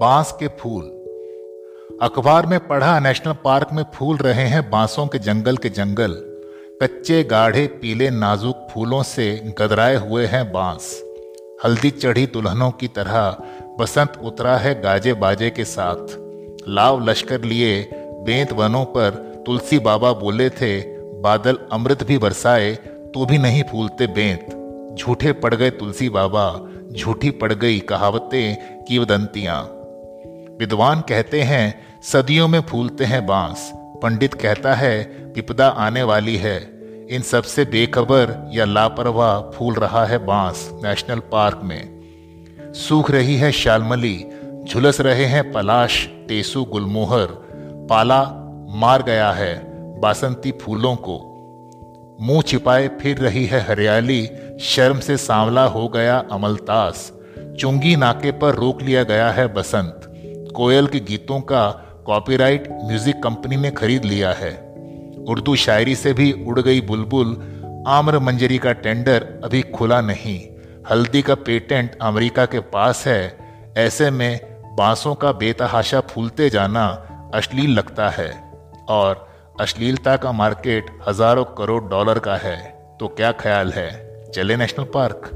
बाँस के फूल। अखबार में पढ़ा, नेशनल पार्क में फूल रहे हैं बांसों के जंगल के जंगल। कच्चे, गाढ़े, पीले, नाजुक फूलों से गदराए हुए हैं बाँस। हल्दी चढ़ी दुल्हनों की तरह बसंत उतरा है गाजे बाजे के साथ। लाव लश्कर लिए बेंत वनों पर तुलसी बाबा बोले थे, बादल अमृत भी बरसाए तो भी नहीं फूलते बेंत। झूठे पड़ गए तुलसी बाबा, झूठी पड़ गई कहावतें की वदंतियाँ विद्वान कहते हैं, सदियों में फूलते हैं बाँस। पंडित कहता है विपदा आने वाली है। इन सबसे बेखबर या लापरवाह फूल रहा है बाँस नेशनल पार्क में। सूख रही है शालमली, झुलस रहे हैं पलाश, टेसु गुलमोहर। पाला मार गया है बासंती फूलों को। मुँह छिपाए फिर रही है हरियाली, शर्म से सांवला हो गया अमलतास। चुंगी नाके पर रोक लिया गया है बसंत। कोयल के गीतों का कॉपीराइट म्यूज़िक कंपनी ने खरीद लिया है। उर्दू शायरी से भी उड़ गई बुलबुल, आम्र मंजरी का टेंडर अभी खुला नहीं। हल्दी का पेटेंट अमेरिका के पास है। ऐसे में बांसों का बेतहाशा फूलते जाना अश्लील लगता है और अश्लीलता का मार्केट हज़ारों करोड़ डॉलर का है। तो क्या ख्याल है? चले नेशनल पार्क